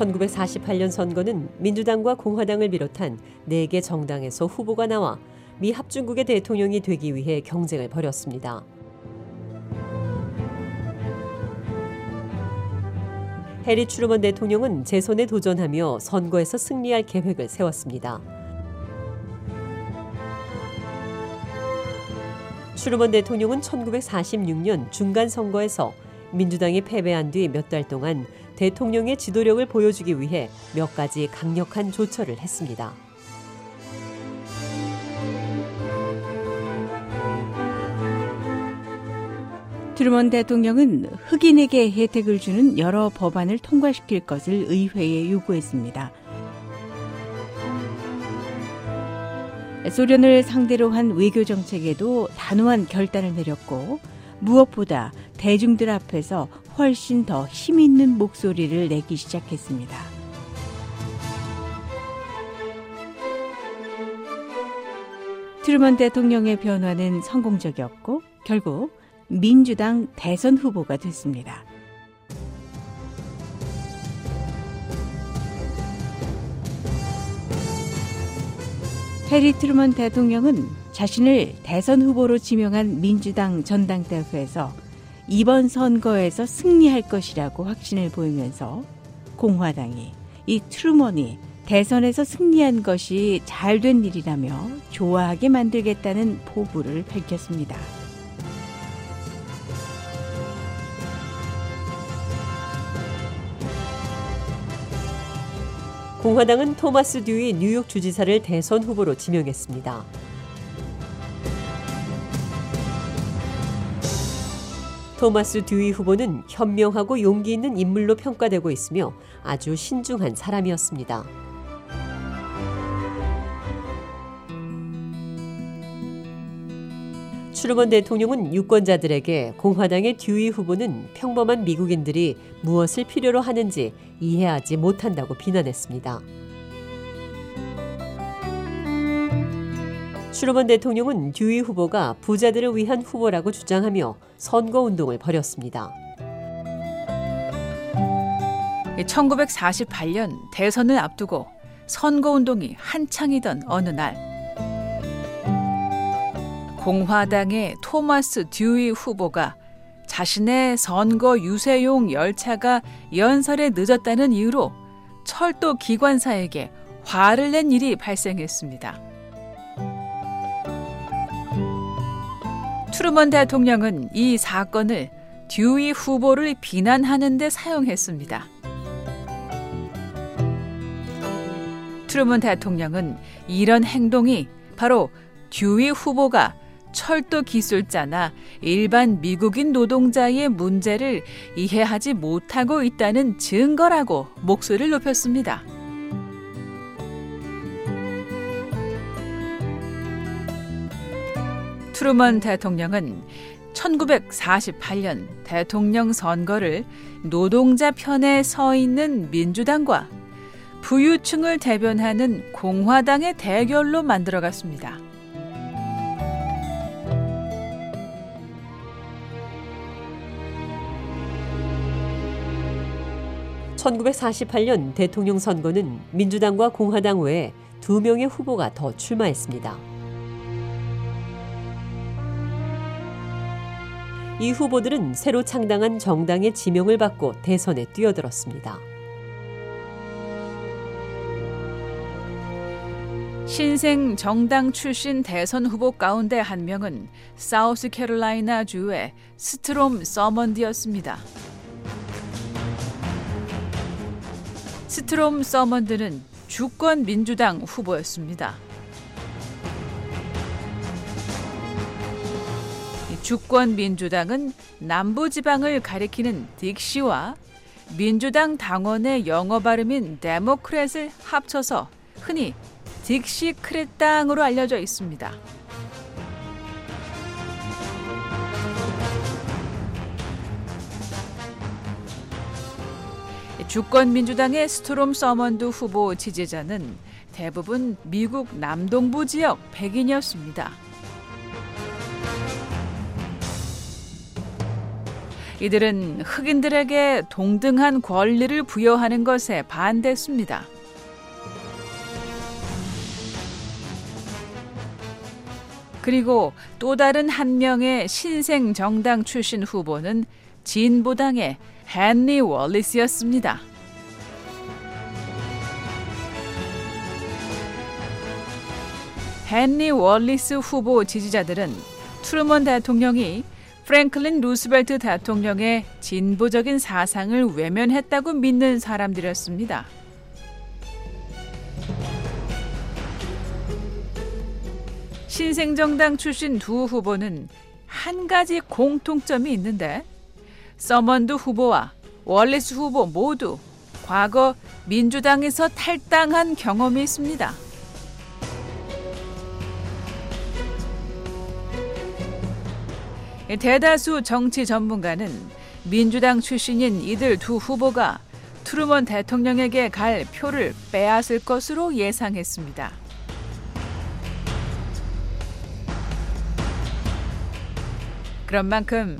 (1948년) 선거는 민주당과 공화당을 비롯한 4개 정당에서 후보가 나와 미 합중국의 대통령이 되기 위해 경쟁을 벌였습니다. 해리 트루먼 대통령은 재선에 도전하며 선거에서 승리할 계획을 세웠습니다. 트루먼 대통령은 1946년 중간 선거에서 민주당이 패배한 뒤 몇 달 동안 대통령의 지도력을 보여주기 위해 몇 가지 강력한 조처를 했습니다. 트루먼 대통령은 흑인에게 혜택을 주는 여러 법안을 통과시킬 것을 의회에 요구했습니다. 소련을 상대로 한 외교 정책에도 단호한 결단을 내렸고 무엇보다 대중들 앞에서 훨씬 더 힘있는 목소리를 내기 시작했습니다. 트루먼 대통령의 변화는 성공적이었고 결국 민주당 대선 후보가 됐습니다. 해리 트루먼 대통령은 자신을 대선 후보로 지명한 민주당 전당대회에서 이번 선거에서 승리할 것이라고 확신을 보이면서 공화당이 이 트루먼이 대선에서 승리한 것이 잘 된 일이라며 좋아하게 만들겠다는 포부를 밝혔습니다. 공화당은 토마스 듀이 뉴욕 주지사를 대선 후보로 지명했습니다. 토마스 듀이 후보는 현명하고 용기 있는 인물로 평가되고 있으며 아주 신중한 사람이었습니다. 트루먼 대통령은 유권자들에게 공화당의 듀이 후보는 평범한 미국인들이 무엇을 필요로 하는지 이해하지 못한다고 비난했습니다. 트루먼 대통령은 듀이 후보가 부자들을 위한 후보라고 주장하며 선거 운동을 벌였습니다. 1948년 대선을 앞두고 선거 운동이 한창이던 어느 날 공화당의 토마스 듀이 후보가 자신의 선거 유세용 열차가 연설에 늦었다는 이유로 철도 기관사에게 화를 낸 일이 발생했습니다. 트루먼 대통령은 이 사건을 듀이 후보를 비난하는 데 사용했습니다. 트루먼 대통령은 이런 행동이 바로 듀이 후보가 철도 기술자나 일반 미국인 노동자의 문제를 이해하지 못하고 있다는 증거라고 목소리를 높였습니다. 트루먼 대통령은 1948년 대통령 선거를 노동자 편에 서 있는 민주당과 부유층을 대변하는 공화당의 대결로 만들어갔습니다. 1948년 대통령 선거는 민주당과 공화당 외에 두 명의 후보가 더 출마했습니다. 이 후보들은 새로 창당한 정당의 지명을 받고 대선에 뛰어들었습니다. 신생 정당 출신 대선 후보 가운데 한 명은 사우스캐롤라이나 주의 스트롬 서먼드였습니다. 스트롬 서먼드는 주권 민주당 후보였습니다. 주권 민주당은 남부지방을 가리키는 딕시와 민주당 당원의 영어 발음인 데모크렛을 합쳐서 흔히 딕시크렛당으로 알려져 있습니다. 주권 민주당의 스트롬 서먼드 후보 지지자는 대부분 미국 남동부 지역 백인이었습니다. 이들은 흑인들에게 동등한 권리를 부여하는 것에 반대했습니다. 그리고 또 다른 한 명의 신생 정당 출신 후보는 진보당의 헨리 월리스였습니다. 헨리 월리스 후보 지지자들은 트루먼 대통령이 프랭클린 루스벨트 대통령의 진보적인 사상을 외면했다고 믿는 사람들이었습니다. 신생정당 출신 두 후보는 한 가지 공통점이 있는데 서먼드 후보와 월리스 후보 모두 과거 민주당에서 탈당한 경험이 있습니다. 대다수 정치 전문가는 민주당 출신인 이들 두 후보가 트루먼 대통령에게 갈 표를 빼앗을 것으로 예상했습니다. 그런 만큼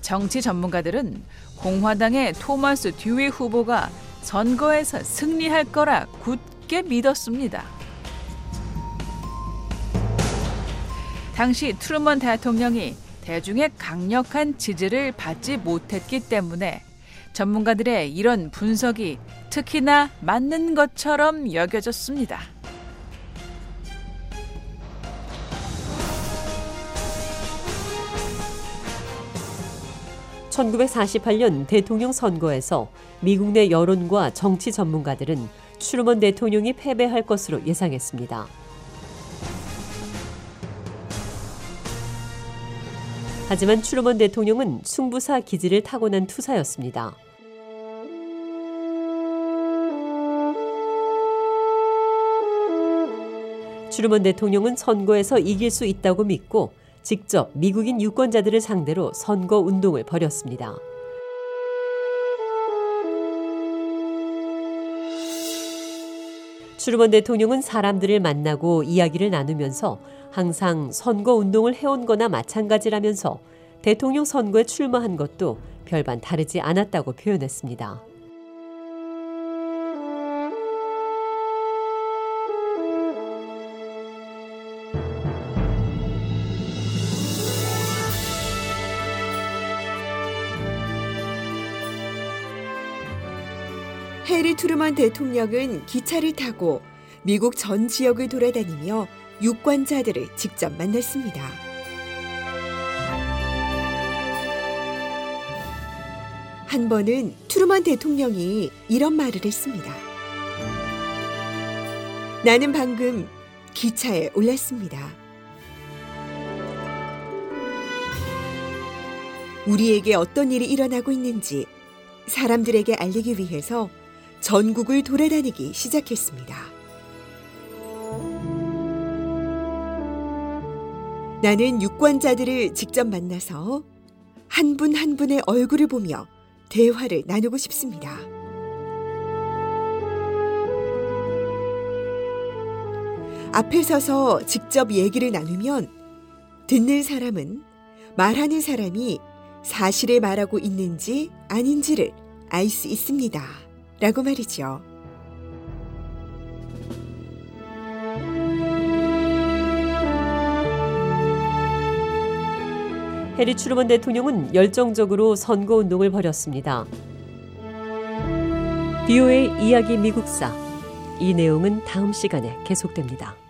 정치 전문가들은 공화당의 토마스 듀위 후보가 선거에서 승리할 거라 굳게 믿었습니다. 당시 트루먼 대통령이 대중의 강력한 지지를 받지 못했기 때문에 전문가들의 이런 분석이 특히나 맞는 것처럼 여겨졌습니다. (1948년) 대통령 선거에서 미국 내 여론과 정치 전문가들은 트루먼 대통령이 패배할 것으로 예상했습니다. 하지만 트루먼 대통령은 승부사 기질을 타고난 투사였습니다. 트루먼 대통령은 선거에서 이길 수 있다고 믿고 직접 미국인 유권자들을 상대로 선거 운동을 벌였습니다. 트루먼 대통령은 사람들을 만나고 이야기를 나누면서 항상 선거 운동을 해온 거나 마찬가지라면서 대통령 선거에 출마한 것도 별반 다르지 않았다고 표현했습니다. 해리 트루먼 대통령은 기차를 타고 미국 전 지역을 돌아다니며 유권자들을 직접 만났습니다. 한 번은 트루먼 대통령이 이런 말을 했습니다. 나는 방금 기차에 올랐습니다. 우리에게 어떤 일이 일어나고 있는지 사람들에게 알리기 위해서 전국을 돌아다니기 시작했습니다. 나는 유권자들을 직접 만나서 한분한 분의 얼굴을 보며 대화를 나누고 싶습니다. 앞에 서서 직접 얘기를 나누면 듣는 사람은 말하는 사람이 사실을 말하고 있는지 아닌지를 알 수 있습니다. 라고 말이죠. 해리 트루먼 대통령은 열정적으로 선거 운동을 벌였습니다. 비오의 이야기 미국사 이 내용은 다음 시간에 계속됩니다.